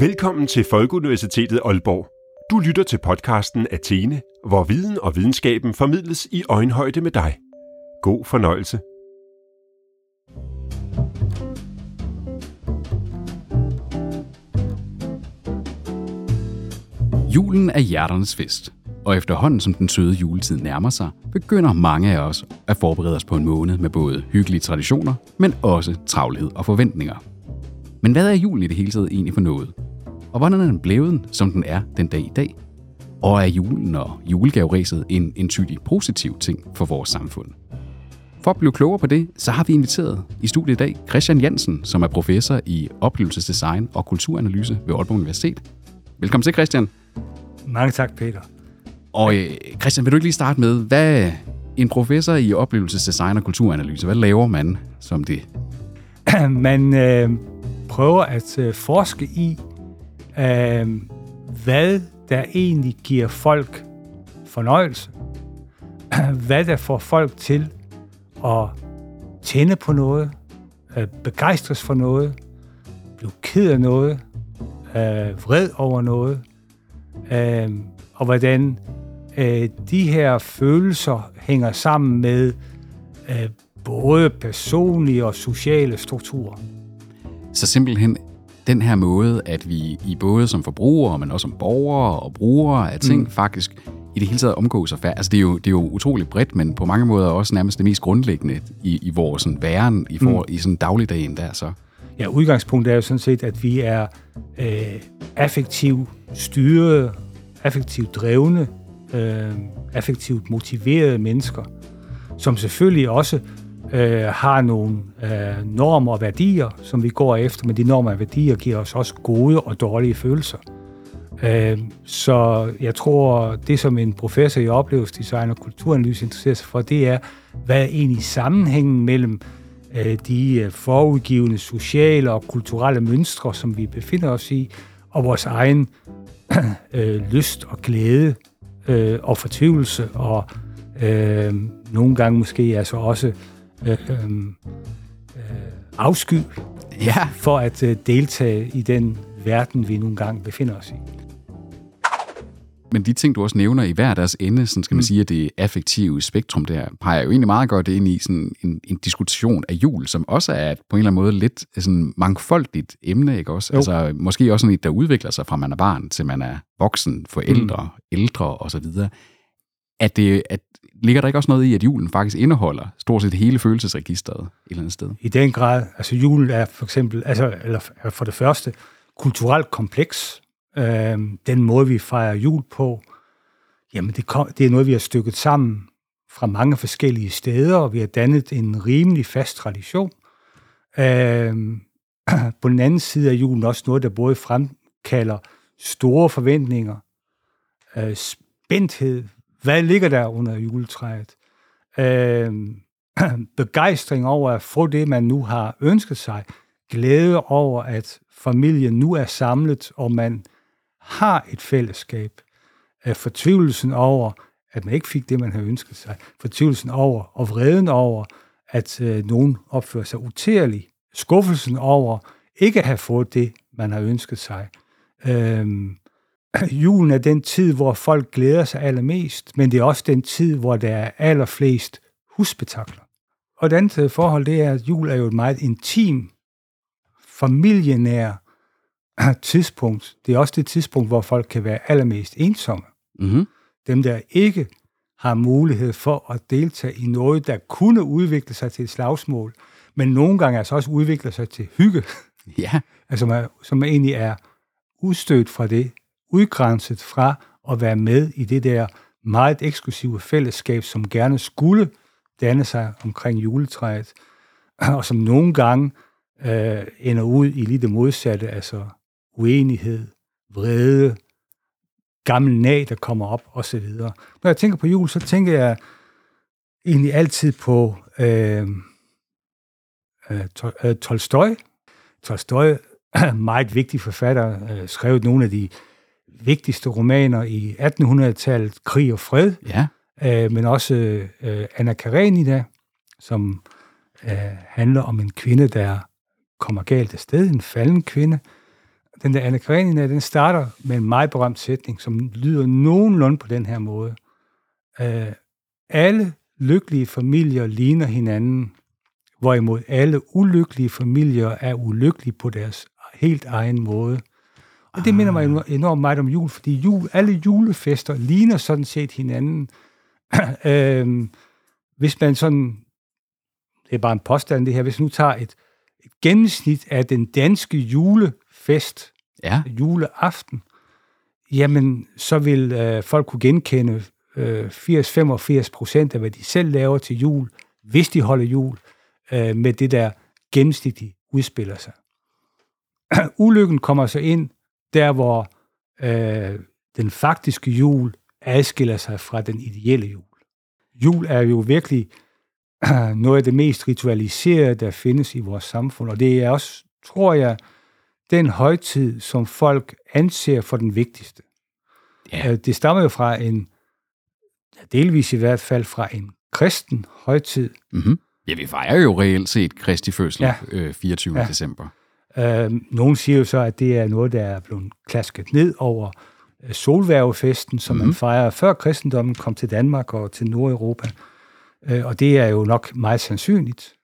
Velkommen til Folkeuniversitetet Aalborg. Du lytter til podcasten Athene, hvor viden og videnskaben formidles i øjenhøjde med dig. God fornøjelse. Julen er hjerternes fest, og efterhånden som den søde juletid nærmer sig, begynder mange af os at forberede os på en måned med både hyggelige traditioner, men også travlhed og forventninger. Men hvad er julen i det hele taget egentlig for noget? Og hvordan er den blevet, som den er den dag i dag? Og er julen og julegaveræset en entydig positiv ting for vores samfund? For at blive klogere på det, så har vi inviteret i studiet i dag Christian Jansen, som er professor i oplevelsesdesign og kulturanalyse ved Aalborg Universitet. Velkommen til, Christian. Mange tak, Peter. Og øh, Christian, vil du ikke lige starte med, hvad en professor i oplevelsesdesign og kulturanalyse, hvad laver man som det? Man øh, prøver at øh, forske i, øh, hvad der egentlig giver folk fornøjelse. Hvad der får folk til at tænde på noget, øh, begejstres for noget, blive ked af noget, øh, vred over noget, øh, og hvordan øh, de her følelser hænger sammen med øh, både personlige og sociale strukturer. Så simpelthen den her måde, at vi i både som forbrugere, men også som borgere og brugere af ting, mm. faktisk i det hele taget omgås og færd. Altså det er, jo, det er jo utroligt bredt, men på mange måder også nærmest det mest grundlæggende i, i vores sådan, væren i, for, mm. i sådan dagligdagen der så. Ja, udgangspunktet er jo sådan set, at vi er øh, affektivt styret, affektivt drevne, øh, affektivt motiverede mennesker, som selvfølgelig også øh, har nogle øh, normer og værdier, som vi går efter, men de normer og værdier giver os også gode og dårlige følelser. Øh, så jeg tror, det som en professor i oplevelsesdesign og kulturanalyse interesserer sig for, det er, hvad er egentlig sammenhængen mellem øh, de øh, forudgivende sociale og kulturelle mønstre, som vi befinder os i, og vores egen øh, lyst og glæde øh, og fortvivlelse og øh, nogle gange måske altså også øh, øh, afsky Ja. for at øh, deltage i den verden, vi nogle gange befinder os i. Men de ting, du også nævner i hver deres ende, sådan skal man mm. sige, at det affektive spektrum der, peger jo egentlig meget godt ind i sådan en, en diskussion af jul, som også er på en eller anden måde lidt sådan mangfoldigt emne, ikke også? Jo. Altså måske også sådan et, der udvikler sig fra man er barn til man er voksen, forældre, mm. ældre og så videre. At det, at, ligger der ikke også noget i, at julen faktisk indeholder stort set hele følelsesregisteret et eller andet sted? I den grad, altså julen er for eksempel, altså, eller for det første, kulturelt kompleks. Øh, den måde, vi fejrer jul på, jamen det, kom, det er noget, vi har stykket sammen fra mange forskellige steder, og vi har dannet en rimelig fast tradition. Øh, på den anden side er julen også noget, der både fremkalder store forventninger, øh, spændthed, hvad ligger der under juletræet, øh, begejstring over at få det, man nu har ønsket sig, glæde over, at familien nu er samlet, og man har et fællesskab, øh, fortvivlelsen over, at man ikke fik det, man havde ønsket sig, fortvivlelsen over og vreden over, at øh, nogen opfører sig utærligt, skuffelsen over ikke at have fået det, man har ønsket sig. Øhm, julen er den tid, hvor folk glæder sig allermest, men det er også den tid, hvor der er allerflest husspektakler. Og et andet øh, forhold, det er, at jul er jo et meget intim, familienær tidspunkt. Det er også det tidspunkt, hvor folk kan være allermest ensomme. Mm-hmm. Dem, der ikke har mulighed for at deltage i noget, der kunne udvikle sig til et slagsmål, men nogle gange altså også udvikler sig til hygge, Ja, altså man, som egentlig er udstødt fra det, udgrænset fra at være med i det der meget eksklusive fællesskab, som gerne skulle danne sig omkring juletræet, og som nogle gange øh, ender ud i lige det modsatte, altså uenighed, vrede, gammel nag, der kommer op, osv. Når jeg tænker på jul, så tænker jeg egentlig altid på øh, øh, Tol- øh, Tolstoy. Tolstoy, meget vigtig forfatter, øh, skrev nogle af de vigtigste romaner i 1800-tallet, Krig og Fred, ja. øh, men også øh, Anna Karenina, som øh, handler om en kvinde, der kommer galt af sted, en falden kvinde, den der Anna Karenina, den starter med en meget berømt sætning, som lyder nogenlunde på den her måde. Øh, alle lykkelige familier ligner hinanden, hvorimod alle ulykkelige familier er ulykkelige på deres helt egen måde. Og det minder mig enormt meget om jul, fordi jul, alle julefester ligner sådan set hinanden. øhm, hvis man sådan, det er bare en påstand det her, hvis nu tager et, et gennemsnit af den danske julefest, Ja. juleaften, jamen så vil øh, folk kunne genkende øh, 80-85 procent af, hvad de selv laver til jul, hvis de holder jul, øh, med det der gennemsnit, de udspiller sig. Ulykken kommer så ind der, hvor øh, den faktiske jul adskiller sig fra den ideelle jul. Jul er jo virkelig noget af det mest ritualiserede, der findes i vores samfund, og det er også, tror jeg, den højtid, som folk anser for den vigtigste. Ja. Øh, Det stammer jo fra en, delvis i hvert fald fra en kristen højtid. Mm-hmm. Ja, vi fejrer jo reelt set Kristi fødsel Ja. øh, 24. Ja. Ja. december. Øh, nogle siger jo så, at det er noget, der er blevet klasket ned over øh, solværvefesten, som mm. man fejrer før kristendommen kom til Danmark og til Nordeuropa. Øh, og det er jo nok meget sandsynligt,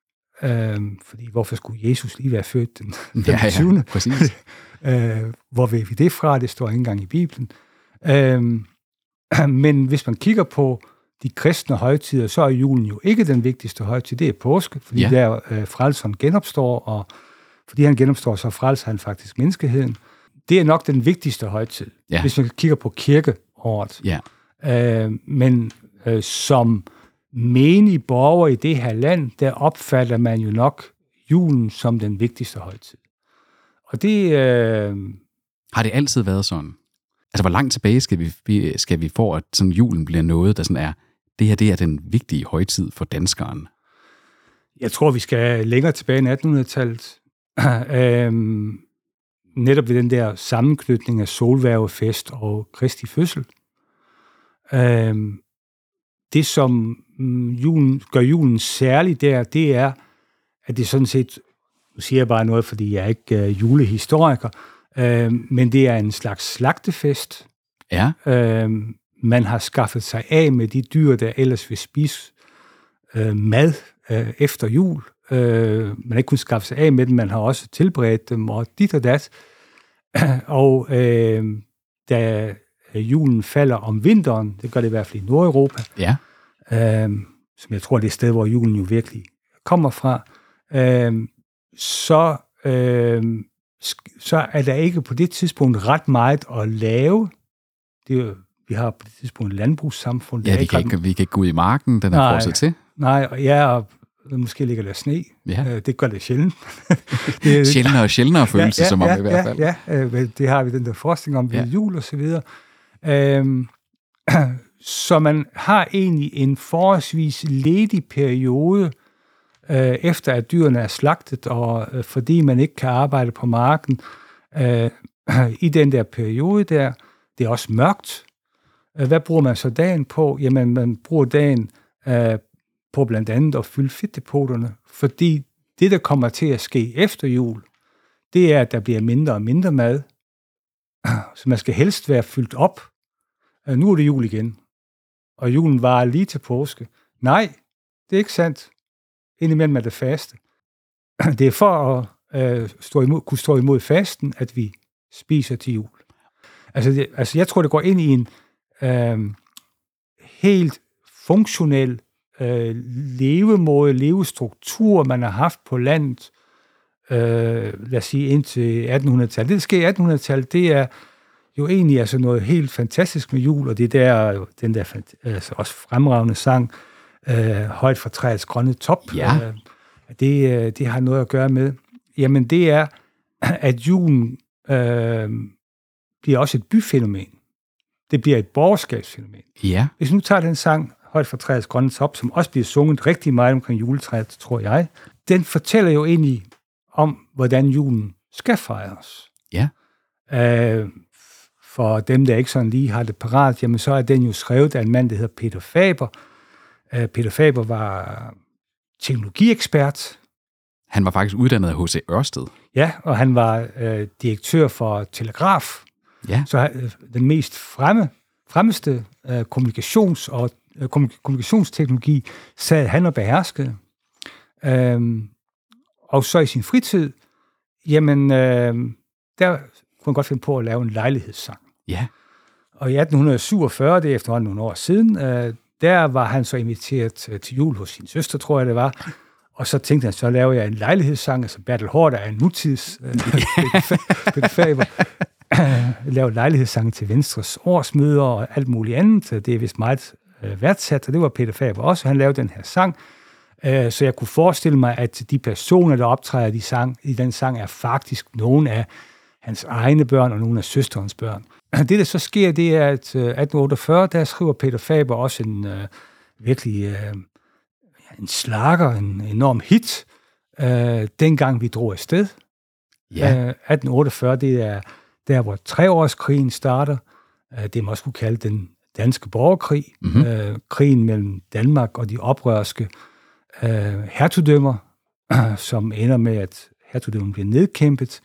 øh, fordi hvorfor skulle Jesus lige være født den, den Ja, 20. ja, præcis. Øh, hvor ved vi det fra? Det står ikke engang i Bibelen. Øh, men hvis man kigger på de kristne højtider, så er julen jo ikke den vigtigste højtid. Det er påske, fordi. Ja. der øh, frelseren genopstår, og fordi han genopstår, så frelser han faktisk menneskeheden. Det er nok den vigtigste højtid, Ja. hvis man kigger på kirkeåret. Ja. Øh, men øh, som menig borger i det her land, der opfatter man jo nok julen som den vigtigste højtid. Og det, øh, Har det altid været sådan? Altså, hvor langt tilbage skal vi, skal vi for, at sådan julen bliver noget, der sådan er, det her det er den vigtige højtid for danskeren? jeg tror, vi skal længere tilbage i 1800-tallet. øhm, netop ved den der sammenknytning af solværvefest og Kristi fødsel. Øhm, det, som mm, julen, gør julen særlig der, det er, at det sådan set, nu siger jeg bare noget, fordi jeg er ikke øh, julehistoriker, øh, men det er en slags slagtefest. Ja, Øh, man har skaffet sig af med de dyr, der ellers vil spise øh, mad øh, efter jul. Øh, man har ikke kun skaffet sig af med dem, man har også tilberedt dem og dit og dat. og øh, da julen falder om vinteren, det gør det i hvert fald i Nordeuropa, ja, øh, som jeg tror er det sted, hvor julen jo virkelig kommer fra, øh, så, øh, så er der ikke på det tidspunkt ret meget at lave. Det er, jo- vi har på det tidspunkt et landbrugssamfund. ja vi, kan ikke, vi kan ikke gå ud i marken, den er Nej. frosset til. Nej, og ja, og måske ligger der sne. Ja. Øh, det gør det sjældent. det, er- Sjældnere og sjældnere følelse, ja, ja, som om ja, i hvert fald. Ja, ja, øh, det har vi den der forskning om ved Ja. jul og så videre. Øhm, så man har egentlig en forholdsvis ledig periode, øh, efter at dyrene er slagtet, og øh, fordi man ikke kan arbejde på marken øh, i den der periode der. Det er også mørkt. Øh, Hvad bruger man så dagen på? Jamen, man bruger dagen øh, på blandt andet at fylde fedtdepoterne, fordi det, der kommer til at ske efter jul, det er, at der bliver mindre og mindre mad, så man skal helst være fyldt op. Øh, nu er det jul igen, og julen var lige til påske. Nej, det er ikke sandt. Indimellem er det faste. Det er for at øh, stå imod, kunne stå imod fasten, at vi spiser til jul. Altså, det, altså jeg tror, det går ind i en øh, helt funktionel øh, levemåde, levestruktur, man har haft på landet, øh, lad os sige, indtil 1800-tallet. Det, der sker i 1800-tallet, det er jo egentlig altså noget helt fantastisk med jul, og det der, den der altså også fremragende sang, øh, Højt fra træets grønne top, Ja. øh, det, øh, det har noget at gøre med. Jamen det er, at julen øh, bliver også et byfænomen. Det bliver et borgerskabsfænomen. Ja, Hvis nu tager den sang, Højt fra træets grønne top, som også bliver sunget rigtig meget omkring juletræet, tror jeg, den fortæller jo egentlig om, hvordan julen skal fejres. ja, Øh, for dem, der ikke sådan lige har det parat, jamen så er den jo skrevet af en mand, der hedder Peter Faber. Øh, Peter Faber var teknologiekspert. Han var faktisk uddannet af H.C. Ørsted. Ja, og han var øh, direktør for Telegraf. Ja. Så øh, den mest fremme, fremmeste øh, kommunikations- og kommunikationsteknologi sad han og beherskede. Øhm, og så i sin fritid, jamen, øh, der kunne han godt finde på at lave en lejlighedssang. Ja. Og i 1847, det er efterhånden nogle år siden, øh, der var han så inviteret øh, til jul hos sin søster, tror jeg det var. Og så tænkte han, så laver jeg en lejlighedssang, altså Bertel Hård er en nutids øh, Faber. laver lejlighedssang til Venstres årsmøder og alt muligt andet. Det er vist meget øh, værdsat, og det var Peter Faber også. Han lavede den her sang, øh, så jeg kunne forestille mig, at de personer, der optræder i, sang, i den sang, er faktisk nogle af hans egne børn og nogle af søsterens børn. Det, der så sker, det er, at 1848, øh, der skriver Peter Faber også en øh, virkelig øh, en slager, en enorm hit, øh, dengang vi drog afsted. Ja. Øh, 1848, det er der, hvor treårskrigen starter. Øh, det man også kunne kalde den danske borgerkrig. Mm-hmm. Øh, krigen mellem Danmark og de oprørske øh, hertugdømmer, som ender med, at hertugdømmen bliver nedkæmpet.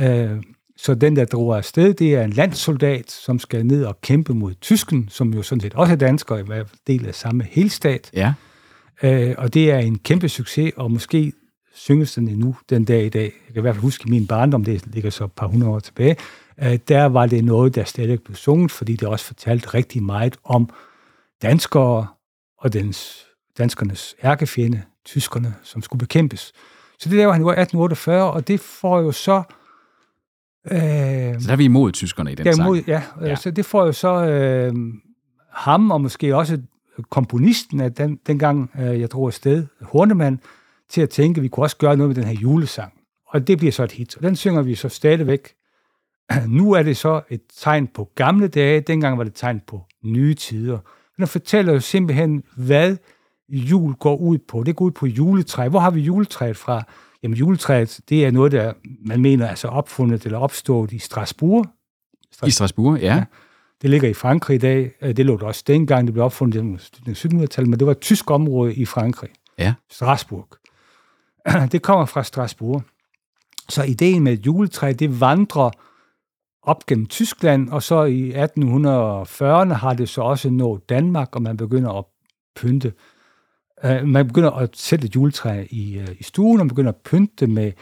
Øh, så den, der drog afsted, det er en landssoldat, som skal ned og kæmpe mod tysken, som jo sådan set også er dansker, i hvert fald del af samme helstat. Ja. Øh, og det er en kæmpe succes, og måske synges den endnu den dag i dag. Jeg kan i hvert fald huske min barndom, det ligger så et par hundrede år tilbage, øh, der var det noget, der stadig blev sunget, fordi det også fortalte rigtig meget om danskere og dens, danskernes ærkefjende, tyskerne, som skulle bekæmpes. Så det laver han i 1848, og det får jo så... Øh, så der er vi imod tyskerne i den ja, imod, ja, ja, så det får jo så øh, ham, og måske også komponisten af den, dengang, øh, jeg drog afsted, Hornemann, til at tænke, at vi kunne også gøre noget med den her julesang. Og det bliver så et hit, og den synger vi så stadigvæk. Nu er det så et tegn på gamle dage, dengang var det et tegn på nye tider. Den fortæller jo simpelthen, hvad jul går ud på. Det går ud på juletræ. Hvor har vi juletræet fra? Jamen juletræet, det er noget, der man mener altså opfundet eller opstået i Strasbourg. Strasbourg. I Strasbourg, ja. ja. Det ligger i Frankrig i dag. Øh, det lå det også dengang, det blev opfundet i 1700-tallet, men det var et tysk område i Frankrig. Ja. Strasbourg. Det kommer fra Strasbourg. Så ideen med et juletræ, det vandrer op gennem Tyskland, og så i 1840'erne har det så også nået Danmark, og man begynder at pynte. Uh, man begynder at sætte et juletræ i, uh, i stuen, og man begynder at pynte med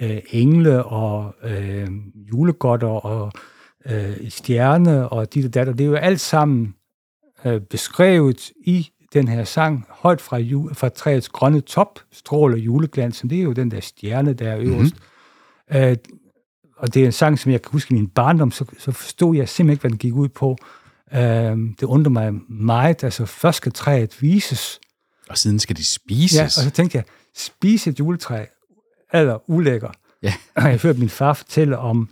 uh, engle og uh, julegodter og uh, stjerne og dit og dat. Og det er jo alt sammen uh, beskrevet i den her sang, højt fra, jule, fra træets grønne top, stråler juleglansen. Det er jo den der stjerne, der er øverst. Mm-hmm. Uh, og det er en sang, som jeg kan huske i min barndom, så, så forstod jeg simpelthen ikke, hvad den gik ud på. Uh, det undrer mig meget. Altså, først skal træet vises. Og siden skal de spises. Ja, og så tænkte jeg, spise et juletræ, er ulækker. Ja. jeg hørte min far fortælle om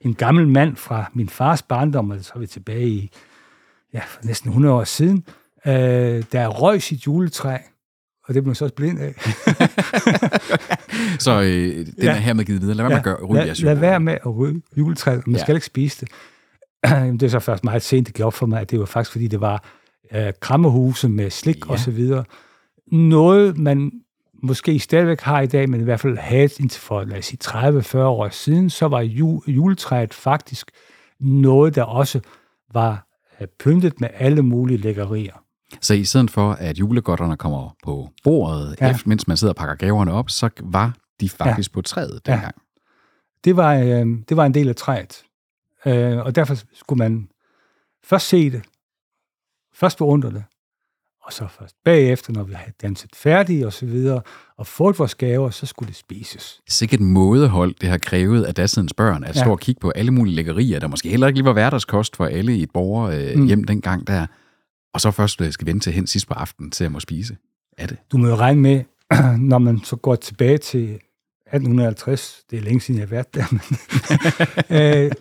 en gammel mand fra min fars barndom, og så er vi tilbage i ja, for næsten 100 år siden, øh, der røg sit juletræ, og det blev så også blind af. så øh, den ja. er hermed givet videre. Lad være ja. med at gøre, ryge lad, lad være med at ryge juletræet. Man ja. skal ikke spise det. det er så først meget sent, det op for mig, at det var faktisk, fordi det var øh, krammehuse med slik ja. og så videre. Noget, man måske stadigvæk har i dag, men i hvert fald havde indtil for, lad os sige, 30-40 år siden, så var juletræet faktisk noget, der også var øh, pyntet med alle mulige lækkerier. Så i stedet for, at julegodterne kommer på bordet, ja. efter, mens man sidder og pakker gaverne op, så var de faktisk ja. på træet dengang. Ja. Det, var, øh, det var en del af træet. Øh, og derfor skulle man først se det, først beundre det, og så først bagefter, når vi havde danset færdigt og så videre, og fået vores gaver, så skulle det spises. Sikkert mådehold, det har krævet af datidens børn, at ja. stå og kigge på alle mulige lækkerier, der måske heller ikke lige var hverdagskost for alle i et borgerhjem øh, mm. dengang der, og så først øh, skal vente til hen sidst på aftenen til at må spise. Er det? Du må jo regne med, når man så går tilbage til 1850, det er længe siden jeg har været der, men, øh,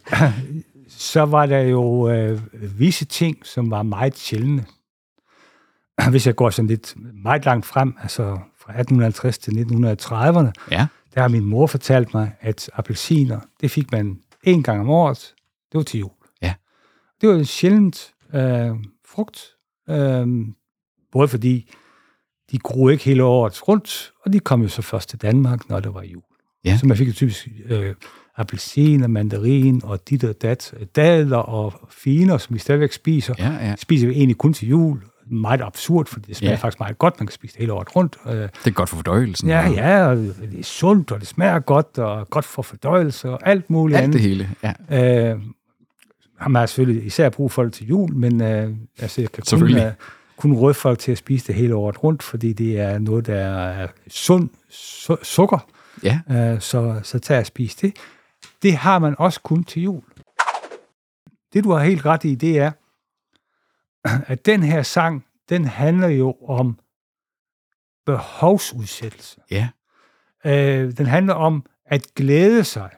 så var der jo øh, visse ting, som var meget sjældne. Hvis jeg går sådan lidt meget langt frem, altså fra 1850 til 1930'erne, ja. der har min mor fortalt mig, at appelsiner, det fik man en gang om året. Det var til jul. Ja. Det var en sjældent øh, frugt, øh, både fordi de groede ikke hele året rundt, og de kom jo så først til Danmark, når der var jul. Ja. Så man fik jo typisk øh, appelsin og mandarin og dit og dat, dadler og finer, som vi stadigvæk spiser. Ja, ja. Spiser vi egentlig kun til jul. Meget absurd, for det smager Ja. faktisk meget godt. Man kan spise det hele året rundt. Øh, Det er godt for fordøjelsen. ja, ja, og det er sundt, og det smager godt, og godt for fordøjelse og alt muligt Alt andet. det hele. Ja. Øh, har man selvfølgelig især brug for det til jul, men øh, altså, jeg kan kun, øh, kun råde folk til at spise det hele året rundt, fordi det er noget, der er sund su- sukker, ja. øh, så, så tag og spis det. Det har man også kun til jul. Det, du har helt ret i, det er, at den her sang, den handler jo om behovsudsættelse. Ja. Øh, den handler om at glæde sig.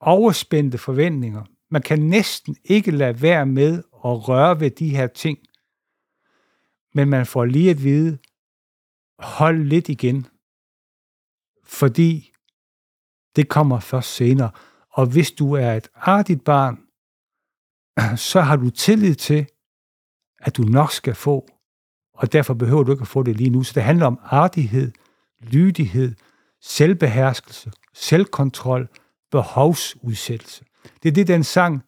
Overspændte forventninger. Man kan næsten ikke lade være med at røre ved de her ting. Men man får lige at vide, hold lidt igen. Fordi det kommer først senere. Og hvis du er et artigt barn, så har du tillid til, at du nok skal få, og derfor behøver du ikke at få det lige nu. Så det handler om artighed, lydighed, selvbeherskelse, selvkontrol, behovsudsættelse. Det er det, den sang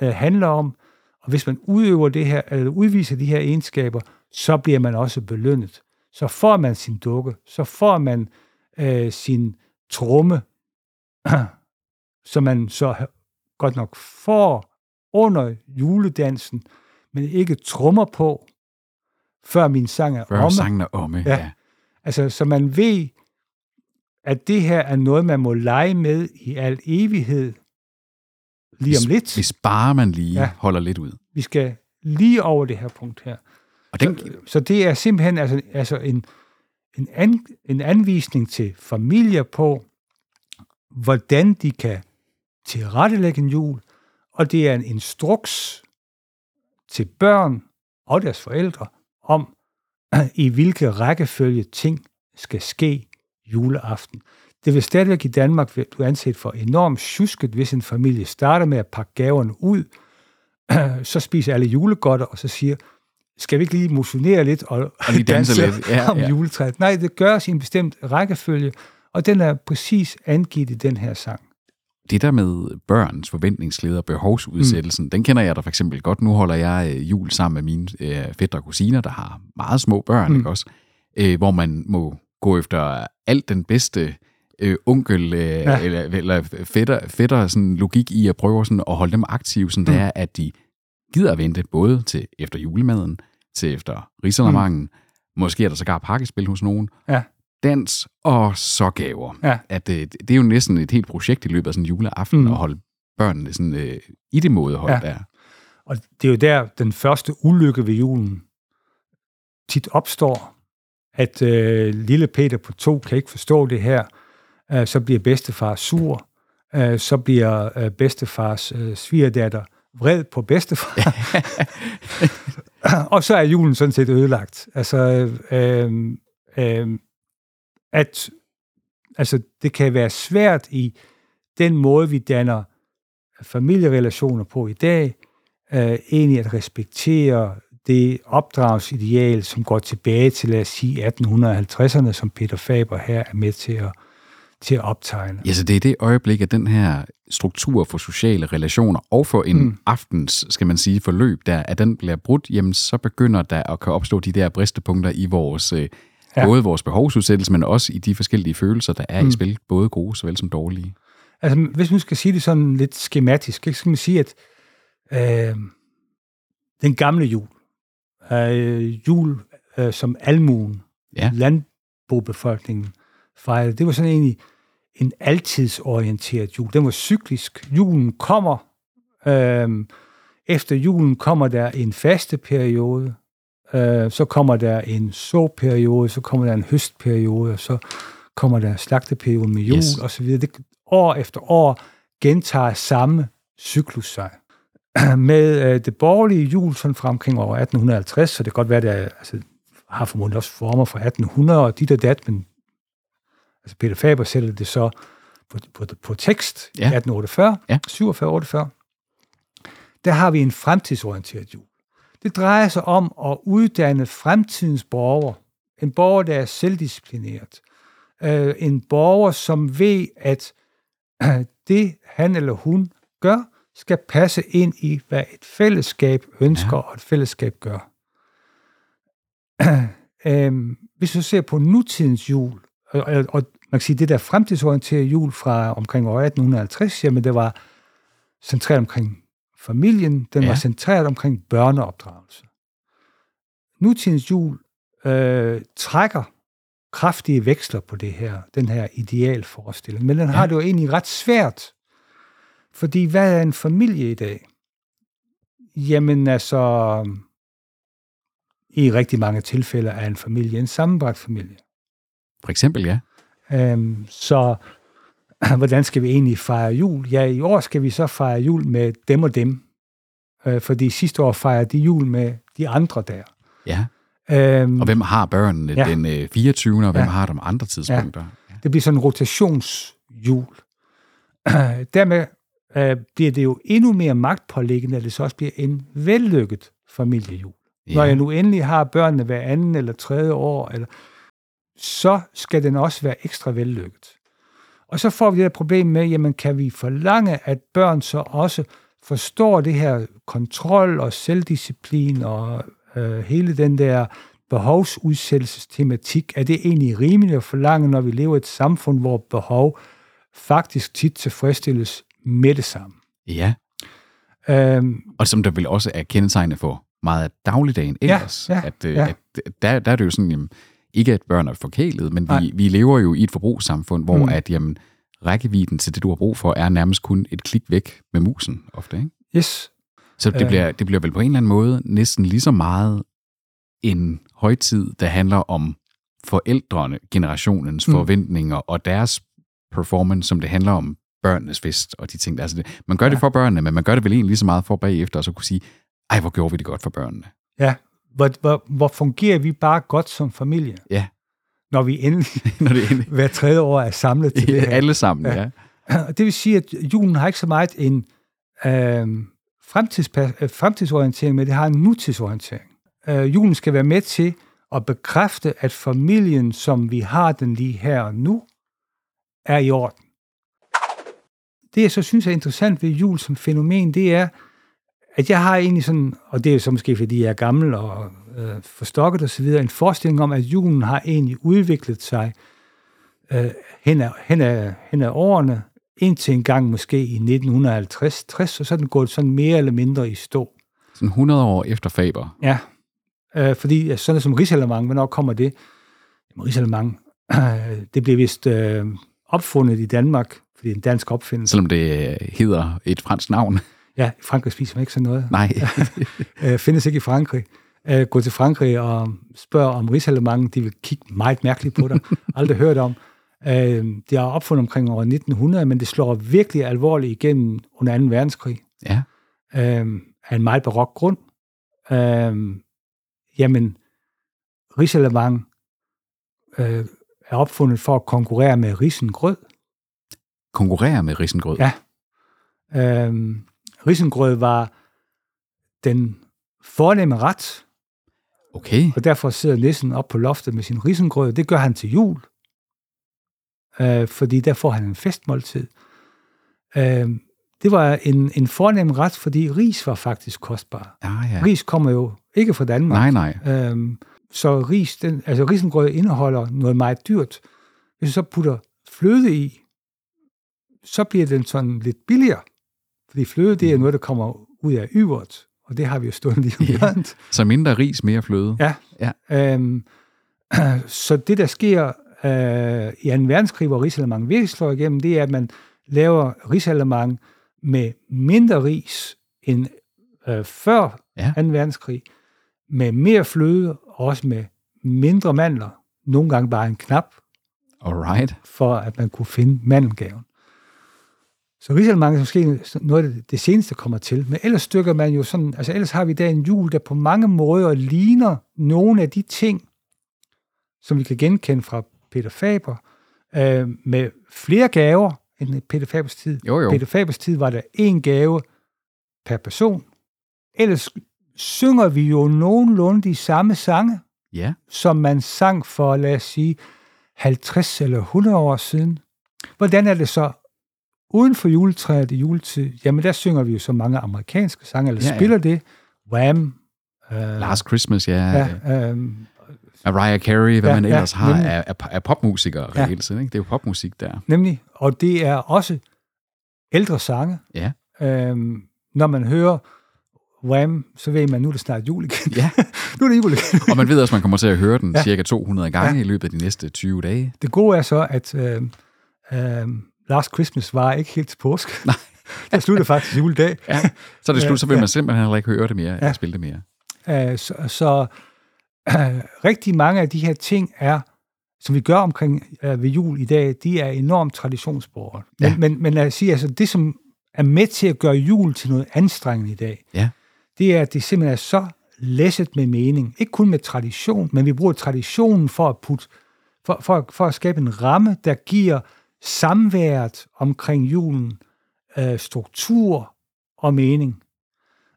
øh, handler om. Og hvis man udøver det her, eller udviser de her egenskaber, så bliver man også belønnet. Så får man sin dukke, så får man øh, sin tromme, som man så godt nok får under juledansen, men ikke trummer på, før min sang er Før omme. sangen er omme. Ja. Ja. Altså, så man ved, at det her er noget, man må lege med i al evighed lige om lidt. Hvis bare man lige ja. Holder lidt ud. Vi skal lige over det her punkt her. Og den, Så det er simpelthen altså, altså en, en, an, en anvisning til familier på, hvordan de kan tilrettelægge en jul, og det er en instruks til børn og deres forældre om, i hvilke rækkefølge ting skal ske juleaften. Det vil stadigvæk i Danmark du anset for enormt tjusket, hvis en familie starter med at pakke gaverne ud, så spiser alle julegodter, og så siger, skal vi ikke lige motionere lidt og, Og lige danse lidt. Ja, om ja. juletræet? Nej, det gøres i en bestemt rækkefølge, og den er præcis angivet i den her sang. det der med børns forventningsglæde og behovsudsættelsen, mm. den kender jeg da for eksempel godt. Nu holder jeg øh, jul sammen med mine øh, fætter og kusiner, der har meget små børn. Mm. ikke også? Øh, hvor man må gå efter alt den bedste øh, onkel øh, ja. Eller, eller fætter, fætter sådan logik i at prøve sådan at holde dem aktive, sådan mm. det er, at de gider at vente både til efter julemaden, til efter risalamangen, mm. måske er der sågar pakkespil hos nogen, Ja. dans og så gaver. Ja. At, øh, det er jo næsten et helt projekt i løbet af sådan en juleaften mm. At holde børnene sådan, øh, i det mådehold ja. Ja. der. Og det er jo der, den første ulykke ved julen tit opstår, at øh, lille Peter på to kan ikke forstå det her. Øh, så bliver bedstefar sur. Øh, så bliver øh, bedstefars øh, svigerdatter vred på bedstefar. og så er julen sådan set ødelagt. Altså, øh, øh, at altså, det kan være svært i den måde, vi danner familierelationer på i dag, øh, egentlig at respektere det opdragsideal, som går tilbage til, lad os sige, 1850'erne, som Peter Faber her er med til at, til at optegne. Ja, så det er det øjeblik, at den her struktur for sociale relationer og for en mm. Aftens, skal man sige, forløb, der, at den bliver brudt, jamen så begynder der at kan opstå de der bristepunkter i vores, øh, ja. Både vores behovsudsættelse, men også i de forskellige følelser, der er mm. i spil, både gode såvel som dårlige. Altså, hvis man skal sige det sådan lidt skematisk, så kan man sige, at øh, den gamle jul, øh, jul øh, som almuen, Ja. landbobefolkningen fejrede, det var sådan egentlig en altidsorienteret jul. Den var cyklisk. Julen kommer, øh, efter julen kommer der en faste periode, øh, så kommer der en såperiode, så kommer der en høstperiode, og så kommer der slagteperiode med jul Yes. og så videre. Det, år efter år gentager samme cyklus sig. Med øh, det borgerlige jul sådan fra omkring år 1850, så det kan godt være, at det er, altså, har formodentlig også former fra 1800 og dit og dat, men altså Peter Faber sætter det så på, på, på tekst Ja. ja. 1848, Ja. 47-48. Der har vi en fremtidsorienteret jul. Det drejer sig om at uddanne fremtidens borgere En borger, der er selvdisciplineret. Øh, en borger, som ved, at øh, det han eller hun gør, skal passe ind i, hvad et fællesskab ønsker, ja. og et fællesskab gør. øhm, hvis du ser på nutidens jul, og, og man kan sige, det der fremtidsorienterede jul fra omkring år 1850, jamen det var centreret omkring familien, den ja. var centreret omkring børneopdragelse. Nutidens jul øh, trækker kraftige veksler på det her, den her idealforestilling, men den ja. har det jo egentlig ret svært, fordi hvad er en familie i dag? Jamen altså, i rigtig mange tilfælde er en familie en sammenbragt familie. For eksempel, ja. Øhm, så hvordan skal vi egentlig fejre jul? Ja, i år skal vi så fejre jul med dem og dem. Øh, fordi sidste år fejrede de jul med de andre der. Ja. Øhm, og hvem har børnene ja. den øh, 24. og hvem ja. har dem andre tidspunkter? Ja. Det bliver sådan en rotationsjul. Dermed øh, bliver det jo endnu mere magtpålæggende, at det så også bliver en vellykket familiejul. Ja. Når jeg nu endelig har børnene hver anden eller tredje år, eller, så skal den også være ekstra vellykket. Og så får vi det her problem med, jamen kan vi forlange, at børn så også forstår det her kontrol og selvdisciplin og øh, hele den der behovsudsættelsestematik, er det egentlig rimeligt at forlange, når vi lever i et samfund, hvor behov faktisk tit tilfredsstilles med det samme. Ja. Øhm, og som der vil også er kendetegnet for meget af dagligdagen ellers. Ja, ja, at, øh, ja. at der, der er det jo sådan, jamen, ikke at børn er forkælet, men vi, vi lever jo i et forbrugssamfund, hvor mm. at, jamen, rækkevidden til det, du har brug for, er nærmest kun et klik væk med musen ofte, ikke? Yes. Så det, bliver, det bliver vel på en eller anden måde næsten lige så meget en højtid, der handler om forældrene, generationens mm. forventninger og deres performance, som det handler om børnenes fest og de ting. Der. Altså det, man gør ja. det for børnene, men man gør det vel egentlig lige så meget for bagefter, og så kunne sige, ej, hvor gjorde vi det godt for børnene. Ja, hvor, hvor, hvor fungerer vi bare godt som familie. Ja. Når vi endelig, når det endelig. hver tredje år er samlet til det her. Alle sammen, ja. ja. Det vil sige, at julen har ikke så meget en øh, fremtids, fremtidsorientering, men det har en nutidsorientering. Øh, julen skal være med til at bekræfte, at familien, som vi har den lige her og nu, er i orden. Det, jeg så synes er interessant ved jul som fænomen, det er, at jeg har egentlig sådan, og det er jo så måske, fordi jeg er gammel og øh, forstokket osv., en forestilling om, at julen har egentlig udviklet sig øh, hen, ad, hen, ad, hen ad årene, indtil en gang måske i 1950-60, og så er den gået sådan mere eller mindre i stå. Sådan 100 år efter Faber? Ja, øh, fordi sådan som Rigsalermang, hvornår kommer det? Jamen, Rigsalermang, øh, det blev vist øh, opfundet i Danmark, fordi det er en dansk opfindelse. Selvom det hedder et fransk navn. Ja, i Frankrig spiser man ikke sådan noget. Nej. øh, findes ikke i Frankrig. Øh, gå til Frankrig og spørg om risalemang, de vil kigge meget mærkeligt på dig. Aldrig hørt om. Øh, det er opfundet omkring år 1900, men det slår virkelig alvorligt igennem under 2. verdenskrig. Ja. Øh, af en meget barok grund. Øh, jamen, risalemang øh, er opfundet for at konkurrere med risengrød. Konkurrere med risengrød? Ja. Øh, risengrød var den fornemme ret. Okay. Og derfor sidder nissen op på loftet med sin risengrød. Det gør han til jul. Øh, fordi der får han en festmåltid. Øh, det var en, en fornem ret, fordi ris var faktisk kostbar. Ah, ja. Ris kommer jo ikke fra Danmark. Nej, nej. Øh, så ris, den, altså risengrød indeholder noget meget dyrt. Hvis du så putter fløde i, så bliver den sådan lidt billigere. Fordi fløde, det er noget, der kommer ud af yvert, og det har vi jo stået lige omkring. Ja. Så mindre ris, mere fløde. Ja. ja. Øhm, så det, der sker øh, i 2. verdenskrig, hvor risalemang virkelig slår igennem, det er, at man laver risalemang med mindre ris end øh, før ja. 2. verdenskrig, med mere fløde, og også med mindre mandler. Nogle gange bare en knap. Alright. For at man kunne finde mandelgaven. Så Rigsalmange er måske noget af det, det seneste kommer til. Men ellers stykker man jo sådan, altså ellers har vi der en jul, der på mange måder ligner nogle af de ting, som vi kan genkende fra Peter Faber, øh, med flere gaver end Peter Fabers tid. Jo, jo. Peter Fabers tid var der en gave per person. Ellers synger vi jo nogenlunde de samme sange. Ja. som man sang for, lad os sige, 50 eller 100 år siden. Hvordan er det så uden for juletræet i juletid? Jamen, der synger vi jo så mange amerikanske sange, eller Ja, ja, ja. spiller det. Wham! Uh, Last Christmas, ja. ja. ja, um, Mariah Carey, hvad Ja, man ja, ellers har nemlig. af, af, popmusikere Ja. reelt set. Ikke? Det er jo popmusik der. nemlig. Og det er også ældre sange. Ja. Um, når man hører Wham! så ved man, nu er det snart jul igen. Ja. nu er det jul igen. Og man ved også, at man kommer til at høre den Ja. cirka 200 gange Ja. i løbet af de næste 20 dage. Det gode er så, at øh, øh, Last Christmas var ikke helt til påske. Nej. Der sluttede faktisk juledag. Ja. Så det Ja, slut, så vil man simpelthen heller ikke høre det mere, ja. Eller spille det mere. Øh, så så øh, rigtig mange af de her ting er, som vi gør omkring øh, ved jul i dag, de er enormt traditionsborgere. Men, Ja. men, men lad os sige, altså det, som er med til at gøre jul til noget anstrengende i dag, Ja. det er, at det simpelthen er så læsset med mening. Ikke kun med tradition, men vi bruger traditionen for at putte, for, for, for at skabe en ramme, der giver samværet omkring julen øh, struktur og mening.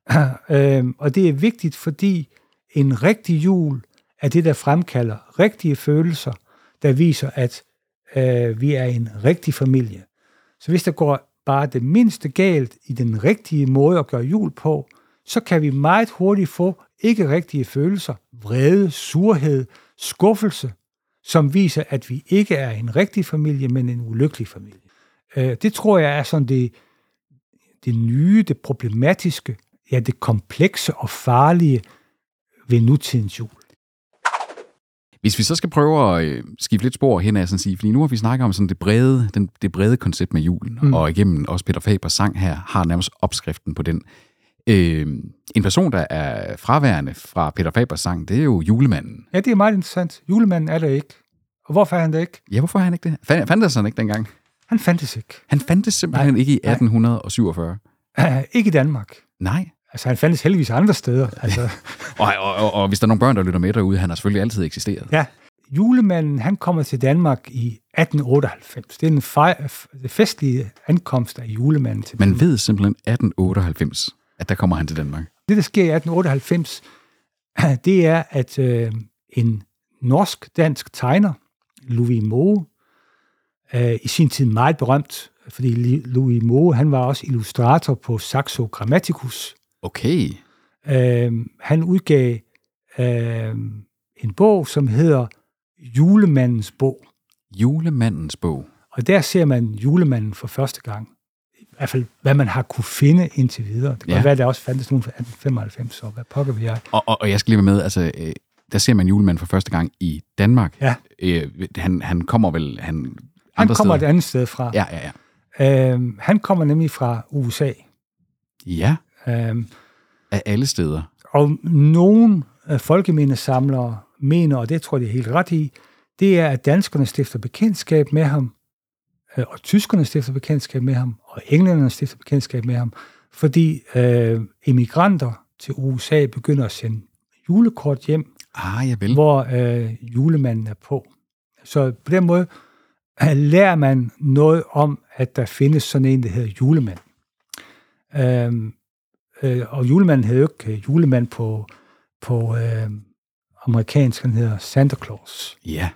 øh, og det er vigtigt, fordi en rigtig jul er det, der fremkalder rigtige følelser, der viser, at øh, vi er en rigtig familie. Så hvis der går bare det mindste galt i den rigtige måde at gøre jul på, så kan vi meget hurtigt få ikke rigtige følelser, vrede, surhed, skuffelse, som viser, at vi ikke er en rigtig familie, men en ulykkelig familie. Øh, det tror jeg er sådan det, det nye, det problematiske, ja, det komplekse og farlige ved nutidens jul. Hvis vi så skal prøve at øh, skifte lidt spor hen af, sådan sige, fordi nu har vi snakket om sådan det brede, den, det brede koncept med julen. Mm. og igennem også Peter Fabers sang her, har nærmest opskriften på den. Øh, en person, der er fraværende fra Peter Fabers sang, det er jo julemanden. Ja, det er meget interessant. Julemanden er der ikke. Og hvorfor er han der ikke? Ja, hvorfor er han ikke det? Fand, fandtes han ikke dengang? Han fandtes ikke. Han fandtes simpelthen Nej, ikke i nej. 1847. ikke i Danmark. Nej. Altså, han fandtes heldigvis andre steder. Altså, Og, og, og, og hvis der er nogle børn, der lytter med derude, han har selvfølgelig altid eksisteret. ja. Julemanden, han kommer til Danmark i 1898. Det er den det festlige ankomst af julemanden til Man Danmark. ved simpelthen 1898, at der kommer han til Danmark. Det, der sker i 1898, det er, at øh, en norsk-dansk tegner, Louis Moe, øh, i sin tid meget berømt, fordi Louis Moe, han var også illustrator på Saxo Grammaticus. Okay. Øh, han udgav øh, en bog, som hedder Julemandens bog. Julemandens bog. Og der ser man julemanden for første gang. Hvert fald, hvad man har kunne finde indtil videre. Det kan Ja. ja. være, der også fandtes nogen fra 1895, så hvad pokker vi er. Og, og, og jeg skal lige være med, altså, øh, der ser man julemanden for første gang i Danmark. Ja. Øh, han, han kommer vel han, Han kommer et steder. andet sted fra. Ja, ja, ja. Øhm, han kommer nemlig fra USA. Ja, Øhm, af alle steder. og nogle øh, folkemindesamlere mener, og det tror jeg, det er helt ret i, det er, at danskerne stifter bekendtskab med ham, øh, og tyskerne stifter bekendtskab med ham, og englænderne stifter bekendtskab med ham, fordi øh, emigranter til USA begynder at sende julekort hjem, Ah, ja vel. hvor øh, julemanden er på. Så på den måde øh, lærer man noget om, at der findes sådan en, der hedder julemand. Øhm, øh, og julemanden hedder jo ikke øh, julemand på, på øh, amerikansk, han hedder Santa Claus. Ja.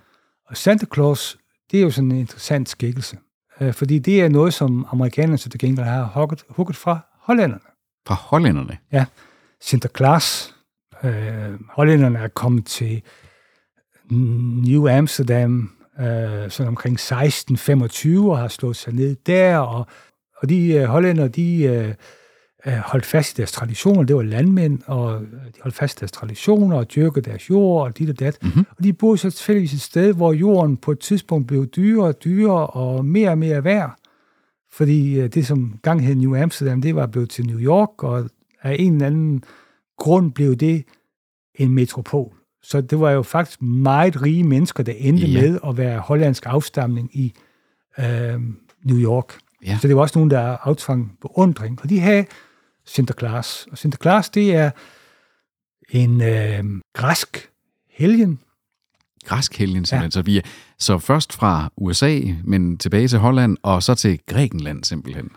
Og Santa Claus, det er jo sådan en interessant skikkelse, øh, fordi det er noget, som amerikanerne så til gengæld har hugget, hugget fra hollænderne. Fra hollænderne. Sinterklaas. Øh, hollænderne er kommet til New Amsterdam øh, sådan omkring 1625 og har slået sig ned der, og, og de øh, hollænder, de øh, holdt fast i deres traditioner. Det var landmænd, og øh, de holdt fast i deres traditioner og dyrkede deres jord og dit og dat. Mhm. Og de boede så tilfældigvis et sted, hvor jorden på et tidspunkt blev dyrere og dyrere og mere og mere værd. Fordi øh, det, som gang hed New Amsterdam, det var blevet til New York, og af en eller anden grund blev det en metropol. Så det var jo faktisk meget rige mennesker, der endte ja. med at være hollandsk afstamning i øh, New York. Ja. Så det var også nogen, der aftvang beundring. Og de havde Sinterklaas. Og Sinterklaas, det er en øh, græsk helgen. Græskhelgen simpelthen. Ja. Så, vi er, så først fra USA, men tilbage til Holland, og så til Grækenland simpelthen.